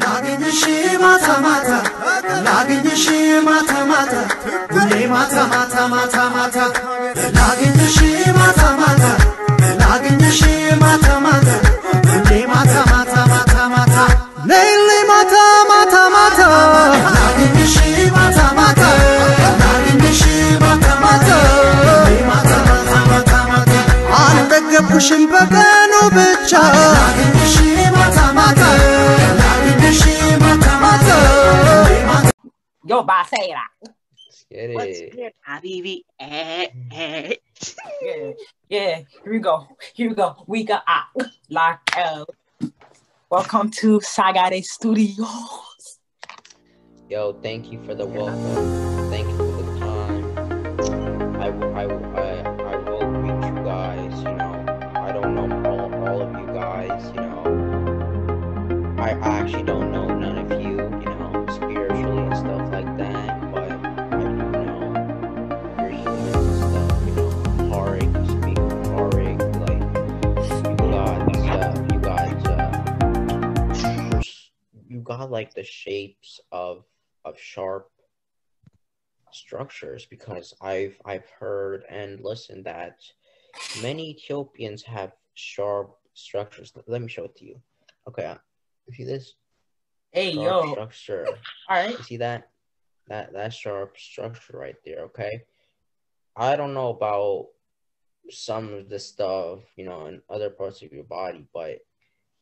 ላግኝሽ ማታ ማታ ላግኝሽ ማታ ማታ ሁሌ ማታ ማታ ማታ ማታ ላግኝሽ ማታ ማታ ላግኝሽ ማታ ማታ ሁሌ ማታ ማታ ማታ ማታ ሌሊ ማታ ማታ ማታ ላግኝሽ ማታ ማታ ላግኝሽ ማታ ማታ ሁሌ በቀኑ ብቻ ላግኝሽ ማታ ማታ Yo, Basera. Let's get What's it. good, Habibi? Eh, eh. Yeah, yeah. Here we go. Here we go. We got ah, lock out. Welcome to Sagare Studios. Yo, thank you for the welcome. Thank you for the time. I will, I will, I, I will greet you guys. You know, I don't know all, all of you guys. You know, I, I actually don't know like the shapes of of sharp structures because I've I've heard and listened that many Ethiopians have sharp structures. Let me show it to you. Okay, uh, you see this Hey, sharp yo. structure? All right. You see that? That that sharp structure right there, okay? I don't know about some of the stuff, you know, in other parts of your body, but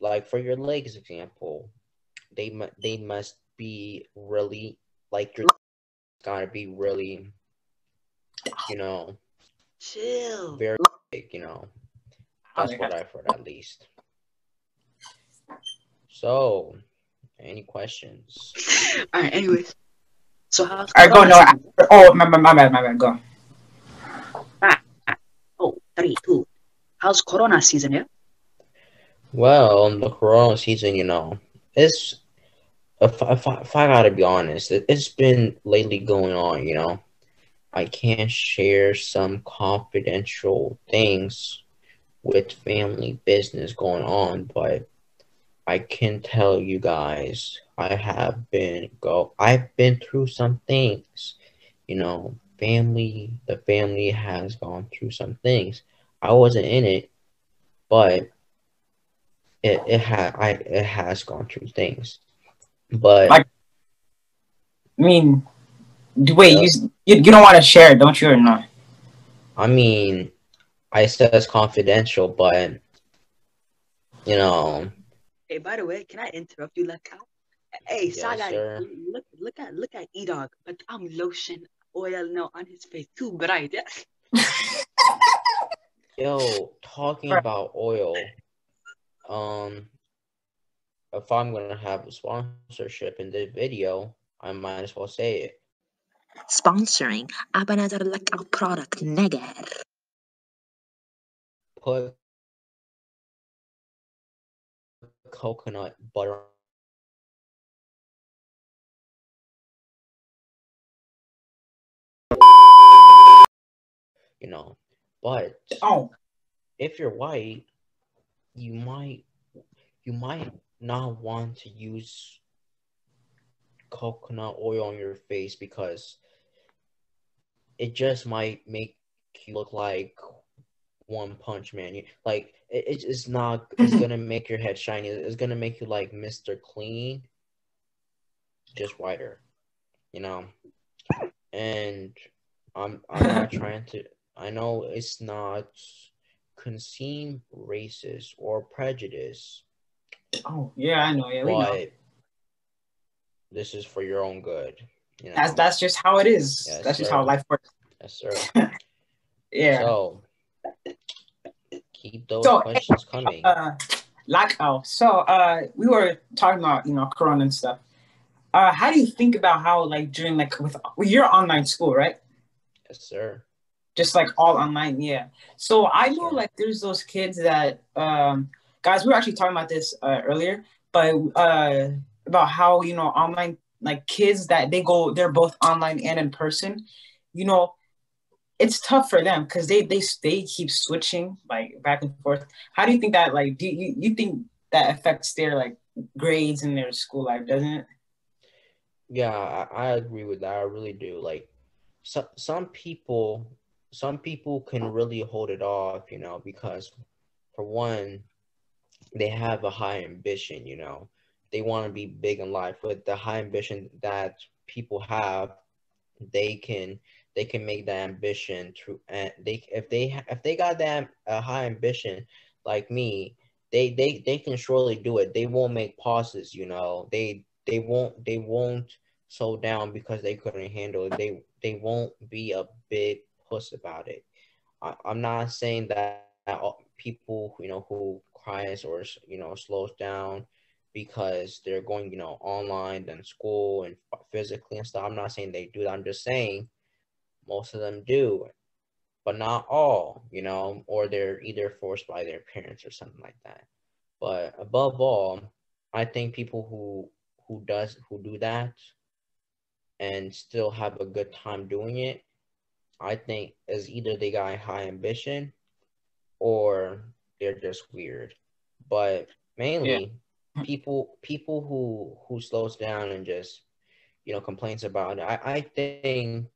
like for your legs example, they mu- they must be really like your gotta be really you know, Chill. very big, you know. That's what I've heard at least. So, any questions? All right. Anyways, so how's All right, go. No. I, oh, my, my, my bad. My bad. Go. Oh, three, two. How's Corona season? Yeah. Well, the Corona season, you know, it's if, if, I- if I gotta be honest, it, it's been lately going on, you know. I can't share some confidential things with family business going on, but I can tell you guys I have been go I've been through some things. You know, family the family has gone through some things. I wasn't in it, but it it had I it has gone through things. But Like- I mean, d- wait. You, you you don't want to share, don't you, or not? I mean, I said it's confidential, but you know, Hey, by the way, can I interrupt you, like? Hey, Yes, Saga, sir. look, look at, look at E Dog, but I'm lotion oil now on his face too bright. Yeah. yo, talking about oil, um, if I'm gonna have a sponsorship in this video, I might as well say it. sponsoring Abanazar Lookout product Neger. Put coconut butter you know, but Oh, if you're white, you might you might not want to use coconut oil on your face because it just might make you look like one punch man. You, like it, it's it's not it's gonna make your head shiny. It's gonna make you like Mr. Clean, just whiter, you know. And I'm I'm not trying to. I know it's not conceived racist or prejudice, oh, yeah, I know. Yeah, we know. this is for your own good. You know. That's that's just how it is. Yes, that's just how life works. yes, sir. Yeah. So keep those So, questions coming. uh like oh so uh we were talking about you know corona and stuff uh how do you think about how like during like with well, your online school right yes, sir. just like all online yeah so i know like there's those kids that um guys we were actually talking about this uh, earlier but uh about how you know online like kids that they go they're both online and in person you know it's tough for them because they they they keep switching like back and forth how do you think that like do you, you think that affects their like grades in their school life, doesn't it? Yeah, I, I agree with that. I really do. Like, so, some people, some people can really hold it off, you know, because for one, they have a high ambition, you know. They want to be big in life. With the high ambition that people have, they can they can make that ambition true. And they if they if they got that a high ambition like me, they they they can surely do it. They won't make pauses, you know. They they won't they won't slow down because they couldn't handle it. They they won't be a big puss about it. I, I'm not saying that people you know who cries or you know slows down because they're going you know online than school and physically and stuff. I'm not saying they do that. I'm just saying most of them do, but not all, you know, or they're either forced by their parents or something like that. But above all, I think people who who does who do that and still have a good time doing it, I think is either they got high ambition or they're just weird. But mainly people people who who slows down and just you know complains about it, I, I think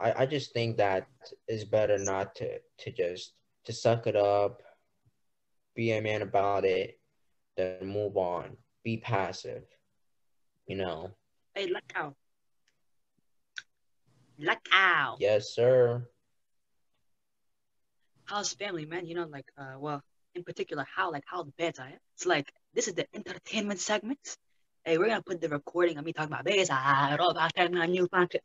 I, I just think that it's better not to to just to suck it up, be a man about it, then move on. Be passive. You know. Hey, look out. Look out. Yes, sir. How's family, man? You know, like, uh, well, in particular, how, like, how the beds are. It's like, this is the entertainment segment. Hey, we're gonna put the recording of me talking about beds. I all about that my new function.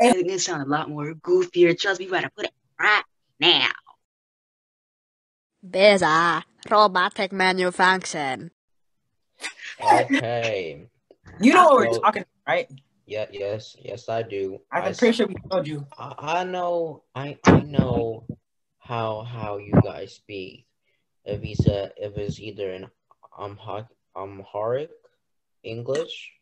It's gonna sound a lot more goofier. Trust me, we gotta put it right now. Beza, robotic manufacturing. Okay. You know what we're So- talking, about, right? Yeah, yes, yes, I do. I'm I, pretty sure we told you. I, I know I I know how how you guys speak. If he's a if it's either in Amharic Amharic English,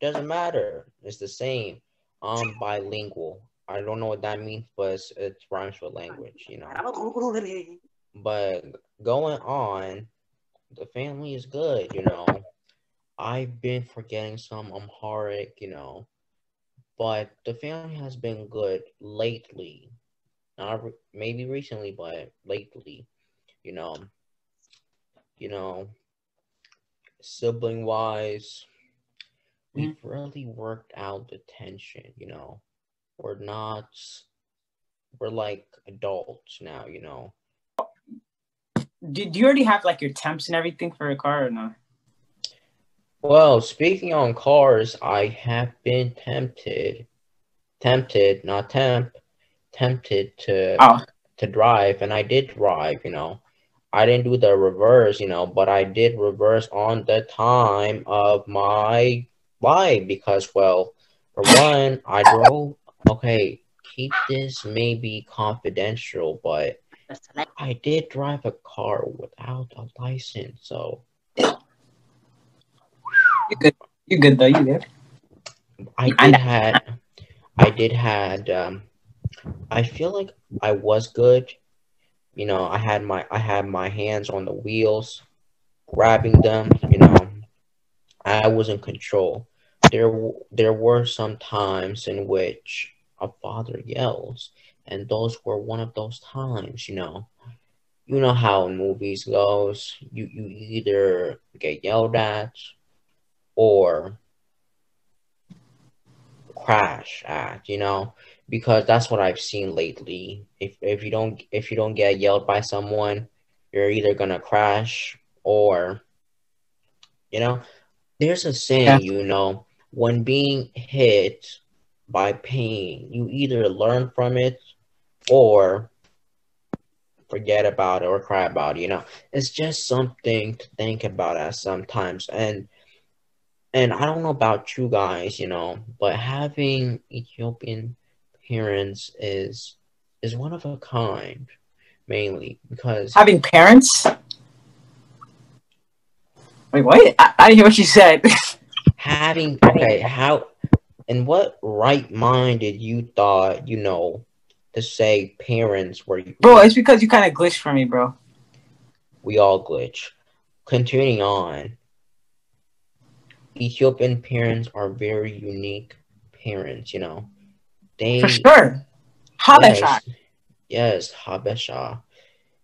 doesn't matter. It's the same. I'm bilingual. I don't know what that means, but it's, it rhymes with language, you know. But going on, the family is good, you know. I've been forgetting some Amharic, you know, but the family has been good lately. Not re- maybe recently, but lately, you know. You know, sibling wise, we've mm. really worked out the tension, you know. We're not, we're like adults now, you know. Did you already have like your temps and everything for a car or not? Well, speaking on cars, I have been tempted, tempted, not temp, tempted to Oh, to drive, and I did drive, you know. I didn't do the reverse, you know, but I did reverse on the time of my life because, well, for one, I drove. Okay, keep this maybe confidential, but I did drive a car without a license, so you good. You good though. You good. I I did know. had I did had um I feel like I was good. You know, I had my I had my hands on the wheels, grabbing them, you know. I was in control. There there were some times in which a father yells, and those were one of those times, you know. You know how in movies goes. You you either get yelled at or crash at, you know, because that's what I've seen lately. If if you don't if you don't get yelled by someone, you're either gonna crash or, you know, there's a saying, Yeah. you know, when being hit by pain, you either learn from it or forget about it or cry about it, you know. It's just something to think about at sometimes and and I don't know about you guys, you know, but having Ethiopian parents is is one of a kind, mainly because Having parents. Wait, what? I, I didn't hear what you said. having okay, how and what right mind did you thought, you know, to say parents were bro, it's because you kind of glitched for me, bro. we all glitch. continuing on. Ethiopian parents are very unique parents, you know. They For sure. Habesha. yes, yes, Habesha.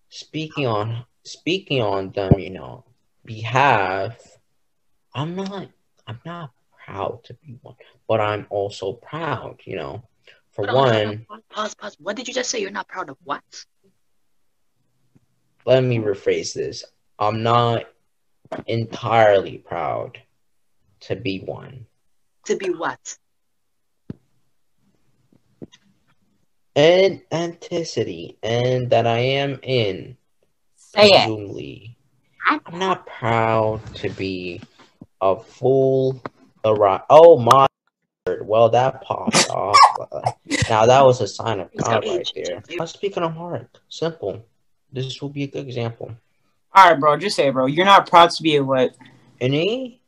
Speaking on speaking on them, you know, behalf, I'm not I'm not proud to be one, but I'm also proud, you know. For on, one, on. Pause, pause. What did you just say? You're not proud of what? let me rephrase this. I'm not entirely proud to be one. To be what? And anticity, and that I am in Say it. I'm not proud to be a fool. A ri- oh my! Well, that popped off. Uh, now that was a sign of God right age. there. I'm speaking of heart. Simple. This will be a good example. All right, bro. Just say, it, bro. You're not proud to be a what? Any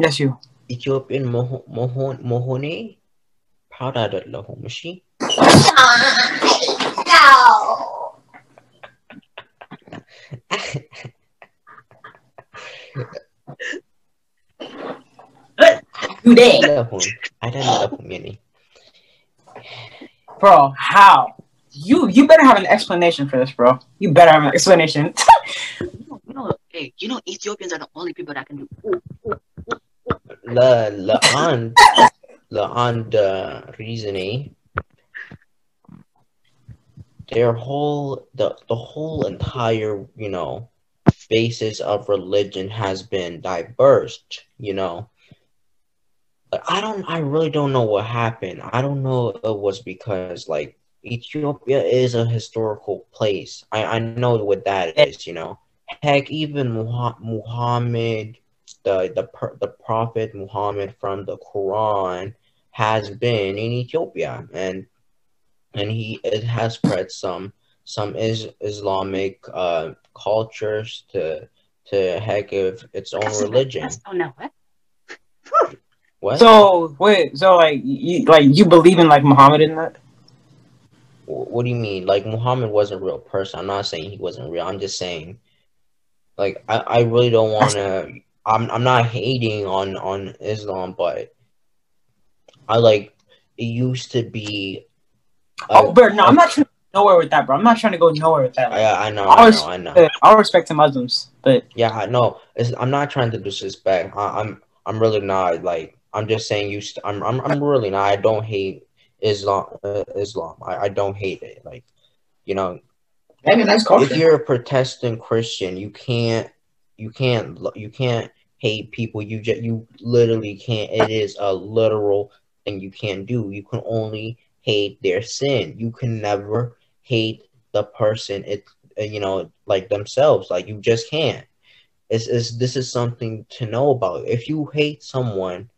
Yes, you. Ethiopian Mohon Mohon Mohone proud አይደለሁም እሺ You did, አይደለሁም አይደለሁም የኔ bro. How? You you better have an explanation for this, bro. You better have an explanation. You know, you know, hey, you know, Ethiopians are the only people that can do. Ooh, La La and La and uh, the reasoning. Their whole the the whole entire you know basis of religion has been diverse You know. I don't. I really don't know what happened. I don't know it was because like Ethiopia is a historical place. I I know what that is. You know, heck, even Muhammad the the the prophet Muhammad from the Quran has been in Ethiopia and and he it has spread some some is Islamic uh cultures to to heck of its own that's- religion. That's, oh no, what? What? so wait, so like you like you believe in like Muhammad in that? What do you mean? Like Muhammad was a real person. I'm not saying he wasn't real. I'm just saying like I, I really don't want to I'm I'm not hating on on Islam, but I like it used to be uh, oh, but no, I'm not trying to go nowhere with that, bro. I'm not trying to go nowhere with that. Like, I, I know, I I was- know, I know. I'll respect the Muslims, but Yeah, I know. It's, I'm not trying to disrespect. I, I'm I'm really not like I'm just saying you. St- I'm I'm I'm really not. I don't hate Islam. Uh, Islam. I, I don't hate it. Like you know, I mean that's if you're a Protestant Christian, you can't you can't you can't hate people. You just you literally can't. It is a literal thing you can't do. You can only hate their sin. You can never hate the person. It uh, you know like themselves. Like you just can't. It's, it's this is something to know about. If you hate someone,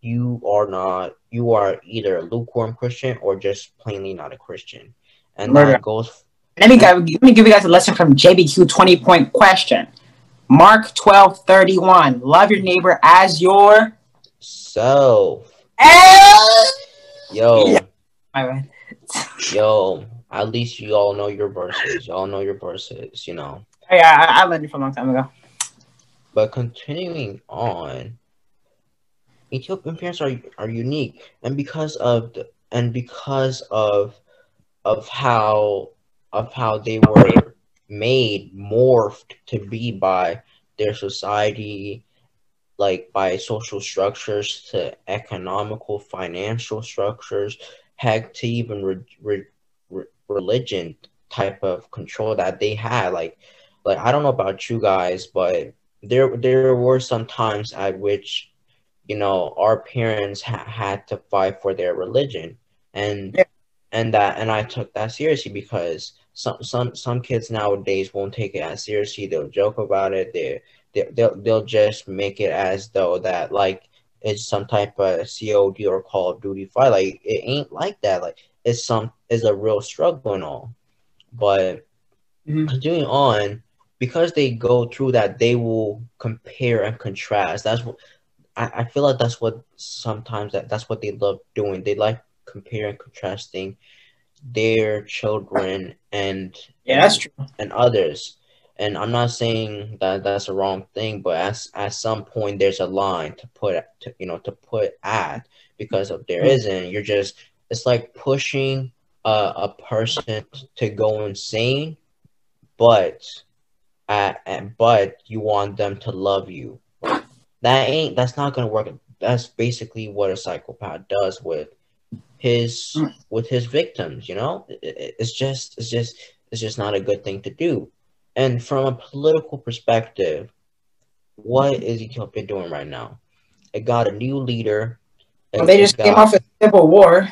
you are not. You are either a lukewarm Christian or just plainly not a Christian, and Murder. that goes Let me go, let me give you guys a lesson from JBQ 20 point question. Mark 12 31. Love your neighbor as your. self. Yo, Yeah. Yo. At least you all know your verses. Y'all know your verses, you know. Oh, yeah, I, I learned it from a long time ago. But continuing on, Ethiopian parents are are unique, and because of the, and because of of how of how they were made morphed to be by their society, like by social structures to economical financial structures, heck to even re, re, re, religion type of control that they had. Like like I don't know about you guys, but there there were some times at which you know our parents ha- had to fight for their religion and Yeah. and that and I took that seriously because some some some kids nowadays won't take it as seriously. They'll joke about it. They, they they'll, they'll just make it as though that like it's some type of COD or Call of Duty fight. Like it ain't like that. Like it's some is a real struggle and all. But Mhm. continuing on because they go through that they will compare and contrast. That's what I, I feel like that's what sometimes that, that's what they love doing. They like comparing and contrasting their children and Yeah, that's true. and others and I'm not saying that that's a wrong thing, but as at some point there's a line to put to, you know to put at because if there hmm. isn't, you're just it's like pushing a, a person to go insane, but at, at but you want them to love you. That ain't that's not gonna work. That's basically what a psychopath does with his mm. with his victims. You know, It- it- it's just it's just it's just not a good thing to do. And from a political perspective, what is Ethiopia doing right now? It got a new leader. Well, they just came off a civil war.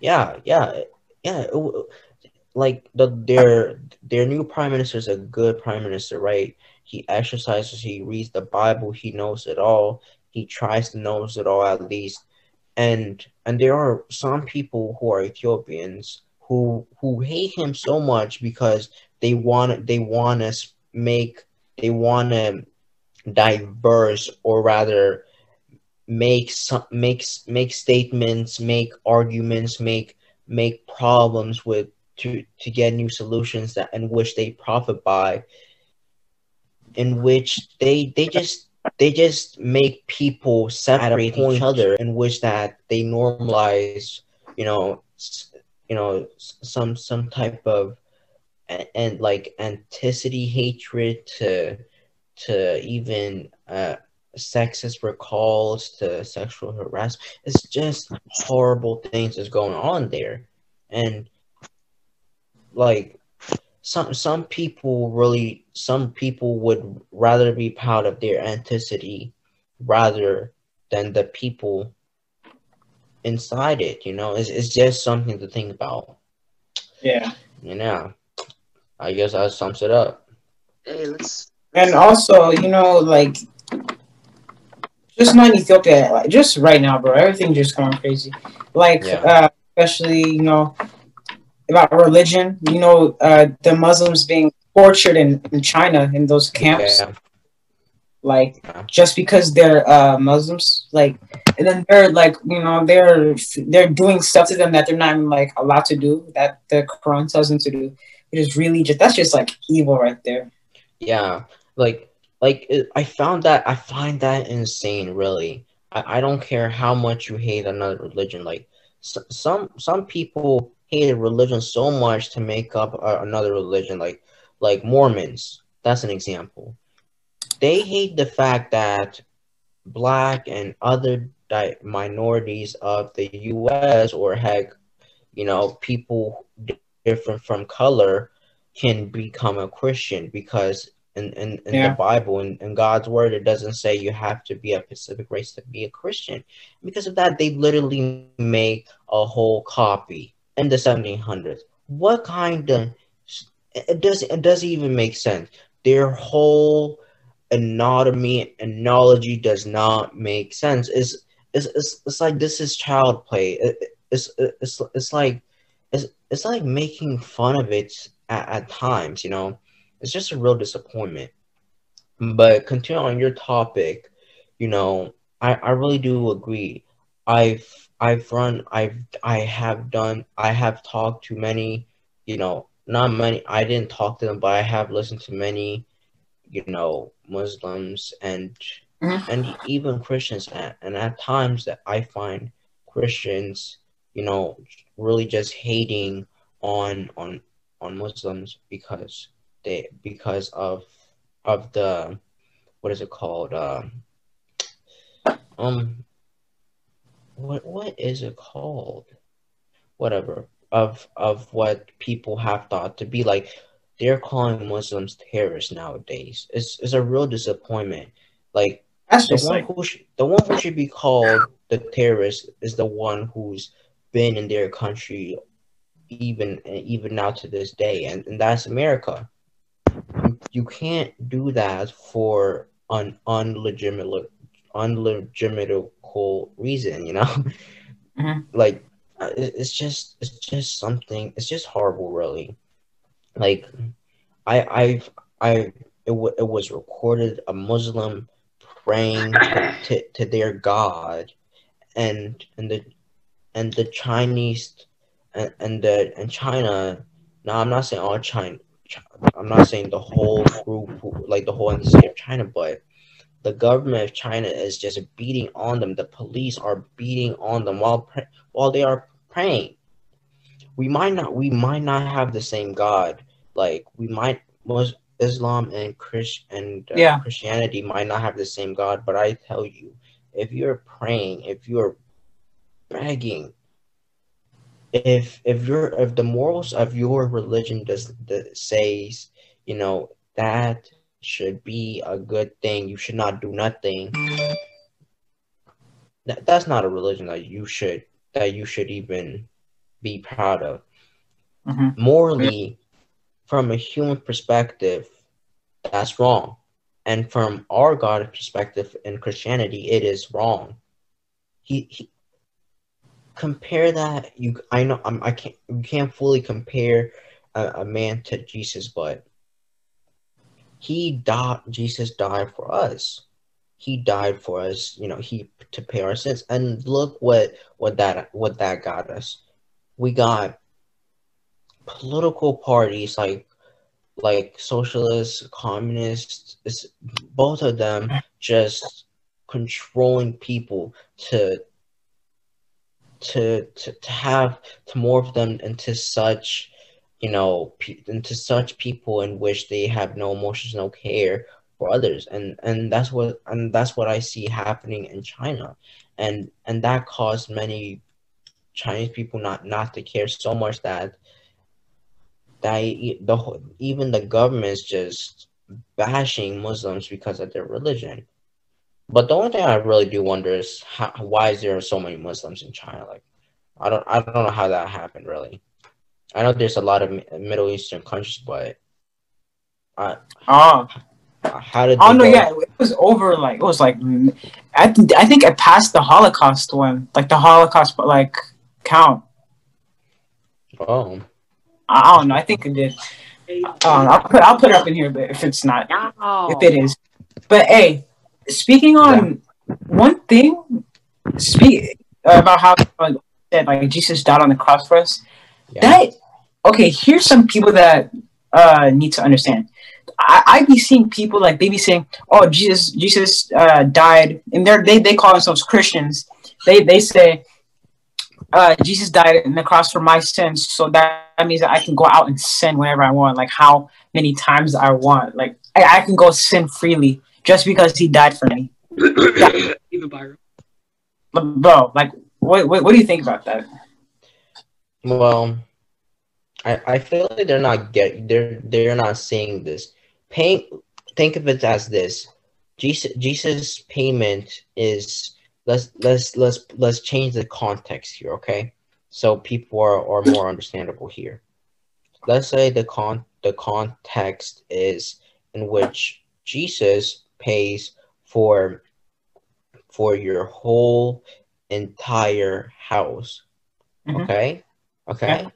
yeah, yeah, yeah. it Like the their their new prime minister is a good prime minister, right? He exercises, he reads the Bible, he knows it all. He tries to knows it all at least. And and there are some people who are Ethiopians who who hate him so much because they want they want to make they want to diverse or rather make some makes make statements make arguments make make problems with to to get new solutions that in which they profit by in which they they just they just make people separate each other in which that they normalize you know you know some some type of and, and like anticity hatred to to even uh sexist recalls to sexual harassment it's just horrible things that's going on there. And like some some people really some people would rather be proud of their authenticity rather than the people inside it you know it's, it's just something to think about Yeah. you know i guess that sums it up Hey, let's. And also, you know, like just not in Ethiopia, like, just right now, bro. Everything just going crazy. Like, Yeah. uh, especially, you know, about religion. You know, uh, the Muslims being tortured in, in China in those camps. yeah Like, Yeah. just because they're uh, Muslims, like, and then they're like, you know, they're they're doing stuff to them that they're not even like allowed to do that the Quran tells them to do. It is really just that's just like evil right there. Yeah, like like I found that I find that insane. Really, I, I don't care how much you hate another religion. Like some some people hate a religion so much to make up another religion. Like like Mormons. That's an example. They hate the fact that black and other di- minorities of the U.S. or heck, you know, people different from color can become a Christian because in, in, in Yeah. the Bible and in, God's word it doesn't say you have to be a specific race to be a Christian. Because of that they literally make a whole copy in the 1700s. What kind of it does it doesn't even make sense. Their whole anatomy analogy does not make sense. It's it's, it's, it's like this is child play. It, it's, it's it's like it's, it's like making fun of it at, at times, you know. It's just a real disappointment. But continue on your topic, you know, I, I really do agree. I've I've run I've I have done I have talked to many, you know, not many I didn't talk to them, but I have listened to many, you know, Muslims and Mhm. and even Christians and, and at times that I find Christians, you know, really just hating on on on Muslims because they because of of the what is it called um um what what is it called? Whatever of of what people have thought to be like they're calling Muslims terrorists nowadays. It's it's a real disappointment. Like That's the just one like who sh- the one who should be called the terrorist is the one who's been in their country even even now to this day and, and that's America. You, you can't do that for an unlegitimate unlegitimate reason you know Mhm. like uh, it's just it's just something it's just horrible really like i i've i it, w- it was recorded a muslim praying to, to, to their god and and the and the chinese and, and the and china now i'm not saying all china I'm not saying the whole group, like the whole entity of China, but the government of China is just beating on them. The police are beating on them while while they are praying. We might not we might not have the same God. Like we might was Islam and Chris and uh, Yeah. Christianity might not have the same God, but I tell you, if you're praying, if you're begging, if if you're if the morals of your religion does says, you know, that should be a good thing. You should not do nothing. That, that's not a religion that you should that you should even be proud of. Mhm. Morally, from a human perspective, that's wrong. And from our God perspective in Christianity, it is wrong. He, he compare that you I know I'm, I can't you can't fully compare a, a man to Jesus, but he died. Jesus died for us. He died for us. You know, he to pay our sins. And look what what that what that got us. We got political parties like like socialists, communists. Both of them just controlling people to to to, to have to morph them into such you know pe- into such people in which they have no emotions no care for others and and that's what and that's what i see happening in china and and that caused many chinese people not not to care so much that that the even the government is just bashing muslims because of their religion but the only thing I really do wonder is how, why is there so many Muslims in China? Like, I don't, I don't know how that happened. Really, I know there's a lot of Middle Eastern countries, but uh, Oh, how did? oh no, go- yeah, it was over. Like it was like, I th- I think it passed the Holocaust one, like the Holocaust, but like count. Oh, I, I don't know. I think it did. Um, I'll put I'll put it up in here, but if it's not, if it is, but hey, speaking on one thing, speak about how said like Jesus died on the cross for us. yeah. That okay? Here's some people that uh need to understand. I, I be seeing people like they be saying, "Oh, Jesus, Jesus uh, died," and they're they they call themselves Christians. They they say, uh, "Jesus died on the cross for my sins," so that, that means that I can go out and sin whenever I want, like how many times I want. Like I, I can go sin freely just because He died for me, Even Byron. Bro. Like, what, what what do you think about that? Well, I I feel like they're not get they're they're not seeing this. Paying think of it as this. Jesus Jesus payment is let's let's let's let's change the context here, okay? So people are, are more understandable here. Let's say the con the context is in which Jesus pays for for your whole entire house. Mhm. Okay? Okay? Yeah.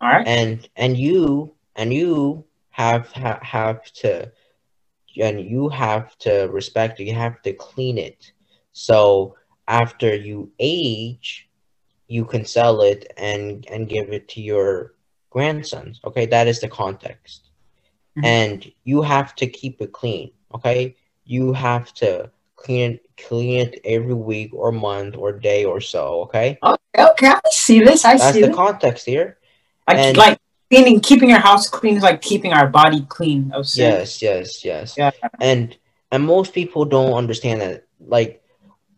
All right. and and you and you have ha, have to and you have to respect it. You have to clean it. So after you age you can sell it and and give it to your grandsons. Okay? That is the context. Mhm. and you have to keep it clean. Okay? You have to clean it clean it every week or month or day or so. Okay? Okay, okay, I see this. I that's see the context here Like, and- like cleaning, keeping your house clean is like keeping our body clean of sin. Yes, yes, yes. Yeah. And and most people don't understand that. Like,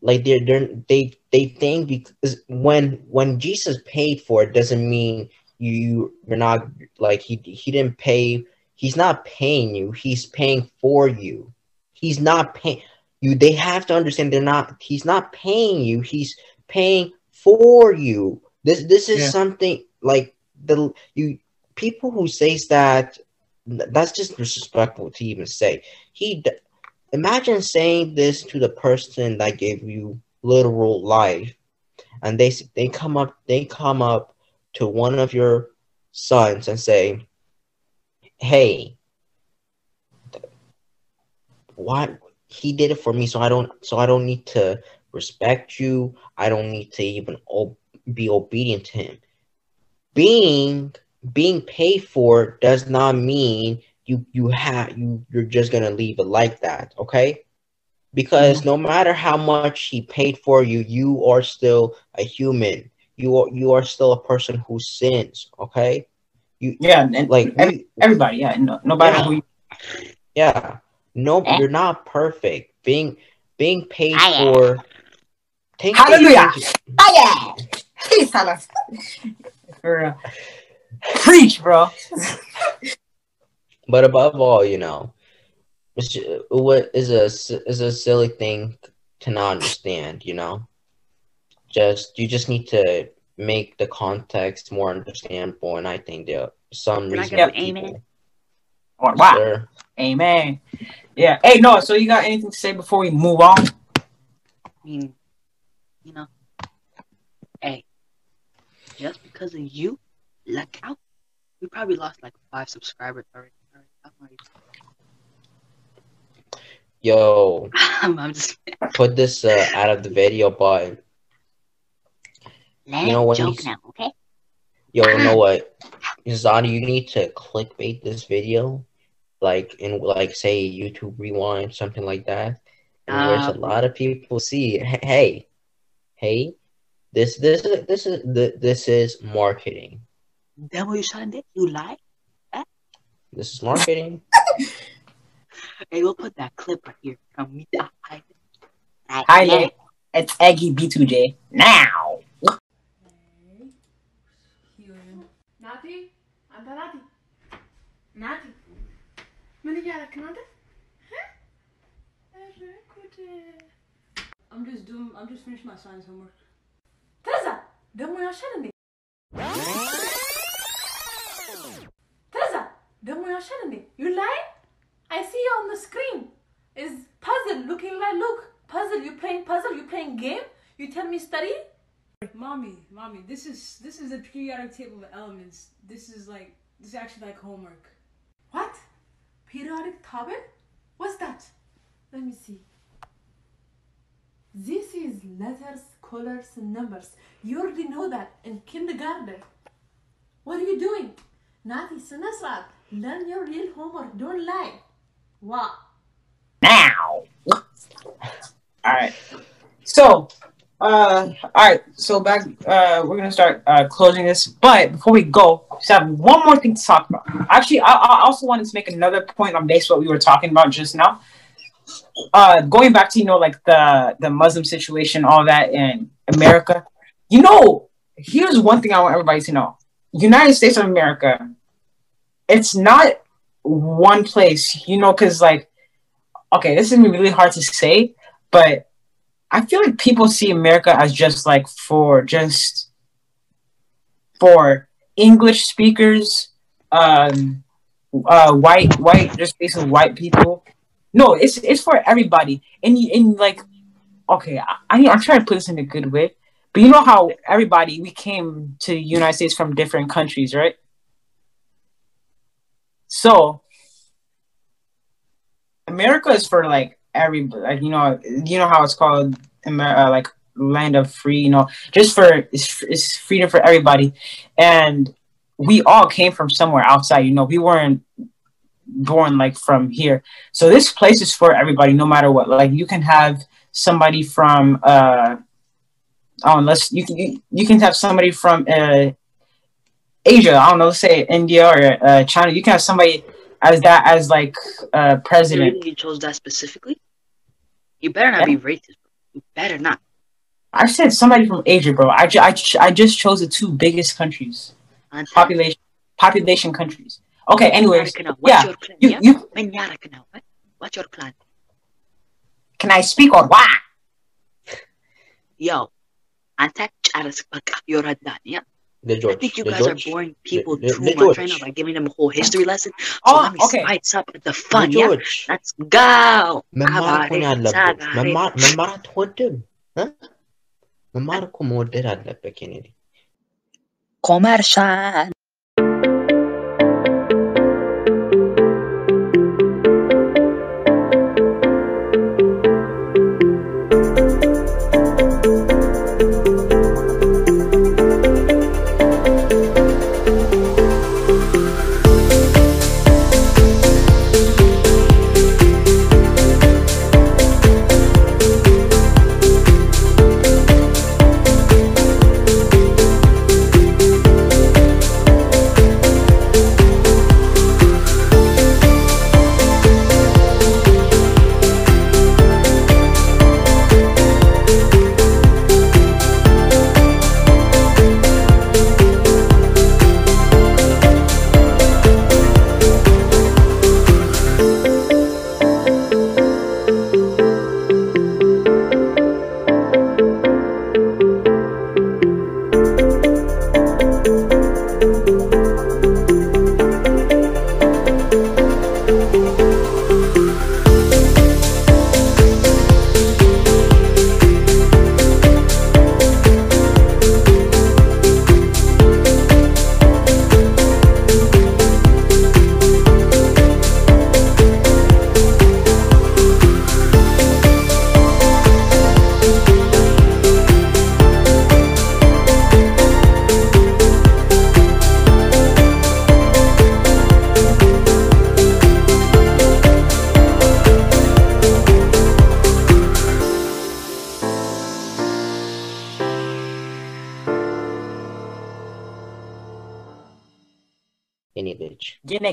like they're, they're they they think because when when Jesus paid for it doesn't mean you you're not like he he didn't pay. He's not paying you. He's paying for you. He's not paying you. They have to understand they're not. He's not paying you. He's paying for you. This this is Yeah. something like the you people who says that that's just disrespectful to even say. He imagine saying this to the person that gave you literal life, and they they come up they come up to one of your sons and say, "Hey, why he did it for me, so I don't so I don't need to respect you. I don't need to even be obedient to him." Being being paid for does not mean you you have you you're just gonna leave it like that, okay? Because no matter how much he paid for you, you are still a human. You are you are still a person who sins, okay? You Yeah, and like ev- we, everybody, yeah, no, no matter Yeah. who. You, yeah. No, Eh? you're not perfect. Being being paid yeah. for take Hallelujah. Take- yeah, please tell us. For real. Preach, bro. But above all, you know, it's what is a s- is a silly thing to not understand. You know, just you just need to make the context more understandable, and I think there are some Can I reason get for amen? people. Wow. wow. Sure. Amen. Yeah. Hey, no. So you got anything to say before we move on? I mean, you know, hey, just because of you, look out. We probably lost like five subscribers already. already. Yo, I'm, just put this uh, out of the video, but Let You know when joke he's- now, okay? yo, you know what, Zani, you need to clickbait this video, like in like say YouTube Rewind, something like that, and Ah, a lot of people see, hey, hey, this this is this is this is marketing. That what you trying to do? You lie? Huh? This is marketing. hey, we'll put that clip right here. Come meet the Hi, Nick. It's Eggy B2J. Now. Nati, anta Nati. Nati. मैंने क्या रखना था? I'm just doing. I'm just finishing my science homework. ተዛ ደሞ ያሻል እንዴ? ተዛ ደሞ ያሻል እንዴ? You lie I see you on the screen. Is puzzle looking like look puzzle? You playing puzzle? You playing game? You tell me study? Mommy, mommy, this is this is the periodic table of elements. This is like this actually like homework. What? Periodic table? What's that? Let me see. This is letters, colors, and numbers. You already know that in kindergarten. What are you doing? Nati, Sinasrat, learn your real homework. Don't lie. Wow. Now. All right. So, uh, all right. So back, uh, we're gonna start uh, closing this. But before we go, just have one more thing to talk about. Actually, I, I also wanted to make another point on base what we were talking about just now. Uh, going back to you know like the the Muslim situation, all that in America. You know, here's one thing I want everybody to know: United States of America. It's not one place, you know, because like okay, this is really hard to say, but I feel like people see America as just like for just for English speakers, um, uh, white, white, just basically white people. No, it's it's for everybody, and and like, okay, I, I'm trying to put this in a good way, but you know how everybody we came to the United States from different countries, right? So America is for like every like you know you know how it's called Amer- uh, like land of free you know just for it's, it's freedom for everybody and we all came from somewhere outside you know we weren't born like from here so this place is for everybody no matter what like you can have somebody from uh oh unless you can you, you can have somebody from uh Asia I don't know say India or uh, China you can have somebody as that as like uh You president really chose that specifically? You better not be racist. You better not. I said somebody from Asia, bro. I, ju- I, ch- I just chose the two biggest countries, population population countries. Okay, anyways, Yaraka now. What's yeah, your plan? you yeah? you When Yaraka now. What? What's your plan? can I speak or what? Yo, Ante, Charas, you're a done, yeah? The I George. think you the guys George. are boring people the- too the much right now George. by giving them a whole history lesson. So Oh, let me okay. spice up the The fun, yeah? George. Let's go! መማር እኮ ነው Abare, ያለብህ። sagare. መማር መማር አትወድም እ? መማር እኮ መወደድ አለበት ኬኔዲ። Commercial.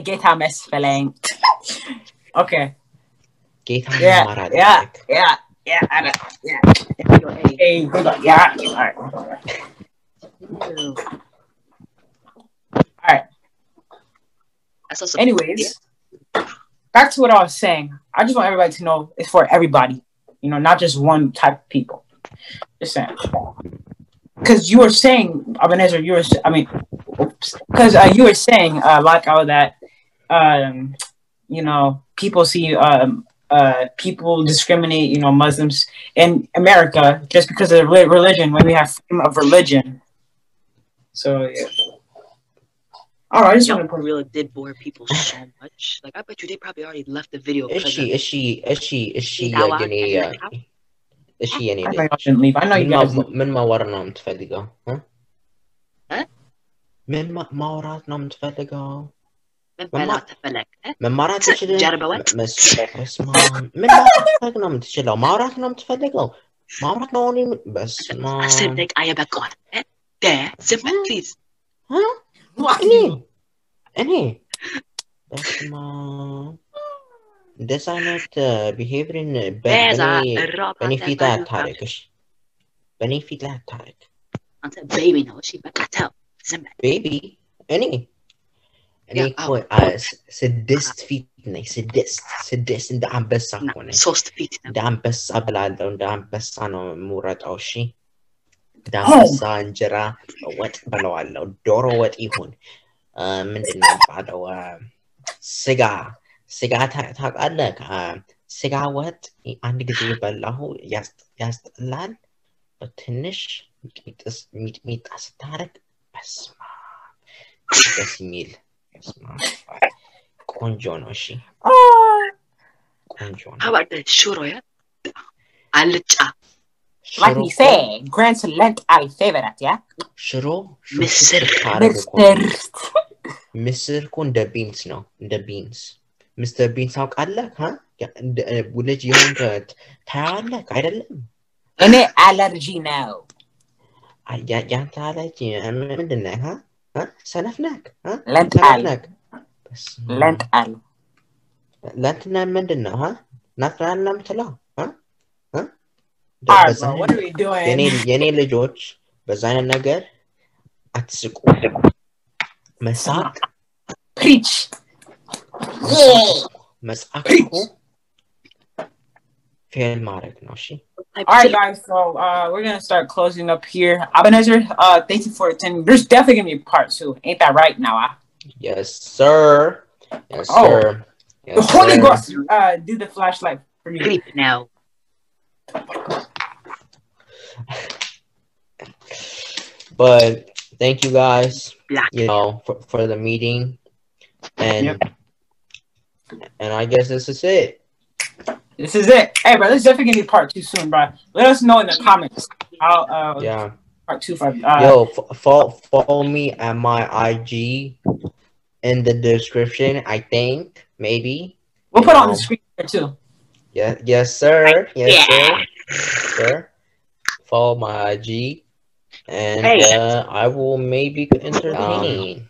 Getirmez falan. okay. Getirmez yeah, yeah, yeah, yeah, yeah, yeah, yeah, yeah. Yeah. All right. All right. Anyways, back to what I was saying. I just want everybody to know it's for everybody, you know, not just one type of people. Just saying. Because you were saying, Abenezer, you were, I mean, because uh, you were saying, uh, like, all that um, you know, people see um, uh, people discriminate, you know, Muslims in America just because of religion when we have freedom of religion. So, yeah. All right, I just want to really did bore people so much. Like, I bet you they probably already left the video. Is she? Is she? Is she? Is she? يعني uh, is she يعني I know you shouldn't leave. I know you guys. من ما ورانا Huh? ها؟ ها؟ من ما ورانا متفلقة ነው የምትፈልገው ምን መማ- በላት ተፈለግ? እ? መማራት ስ- ትችልም ጀርባ ወጥ? መስ- በስመ አብ። ምን ማድረግ ነው የምትችለው ማውራት ነው የምትፈልገው ማውራት ነው እኔ የም- በስመ አስር አብ። ደቂቃ የበቃዋል። እ? ደ ዝም በል ፕሊዝ። እ? እኔ እኔ በስመ አብ። እንደዚህ አይነት ቢሄቪርን ቤዛ በእኔ እራባ በእኔ ፊት ላይ ተባሉ አታረግ እሺ በእኔ ፊት ላይ አታረግ አንተ ቤቢ ነው። እሺ በቃ ተው። ዝም በል። ቤቢ እኔ እኔ እኮ ስድስት ፊት ነኝ። ስድስት ስድስት እንደ አንበሳ እኮ ነኝ። ሶስት ፊት እንደ አንበሳ ብላለሁ እንደ አንበሳ ነው የምውረጠው እሺ? እንደ አንበሳ እንጀራ ወጥ ብለዋለሁ ዶሮ ወጥ ይሁን። ምንድን ነው የሚባለው? ስጋ ስጋ ታውቃለህ? ስጋ ወጥ አንድ ጊዜ በላሁ። ያስ- ያስጠላል። ትንሽ ሚጥሚጣ ስታረግ አብ ደስ የሚል ቆንጆ ነው። እሺ ቆንጆ ነው። ሽሮ አልጫ ሽሮ ምስር እኮ እንደ ቢንስ ነው፣ እንደ ቢንስ ምስተር ቢንስ ታውቃለህ? ልጅ የሆንከ ታያለህ አይደለም? እኔ አለርጂ ነው። ያንተ አለርጂ ምንድን ነህ? ሰነፍ ነክ ለንጣል ለንጣል ለንትና ምንድን ነው ናትናኤል ነው የምትለው? የኔ ልጆች በዛ አይነት ነገር አትስቁ። መሳቅ መሳቅ All right, guys. So uh, we're gonna start closing up here. Ebenezer, uh, thank you for attending. There's definitely gonna be a part two. Ain't that right now? Yes sir yes Oh. sir yes, Before they go, sir. uh, do the flashlight for me. creep now. but thank you guys Black. you know for, for the meeting and Yep. and i guess this is it This is it. Hey, bro, this is definitely gonna be part two soon, bro. Let us know in the comments. I'll uh, yeah part two for uh, yo f- follow, follow me at my ig in the description i think maybe We'll put it on the screen here too. Yeah, yes, sir. Yes, Yeah. sir. Sir. Follow my IG, and Hey. uh, I will maybe entertain.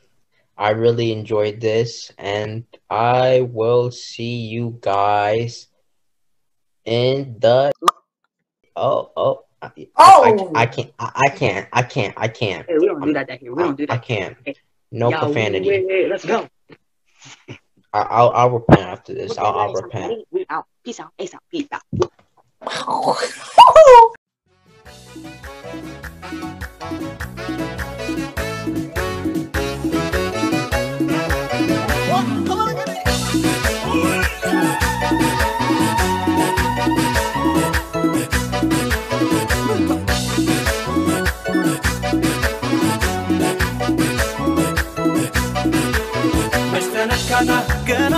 I really enjoyed this, and I will see you guys in the. Oh, oh. Oh, I, I, can't. I, I, can't. I can't. I can't. Hey, we don't do that here. We don't do that. I can't. Hey, no profanity. Wait, wait, let's go. I, will I'll repent after this. I'll, I'll repent. We out. Peace out. Peace out. Peace out. Come on. ገና ገና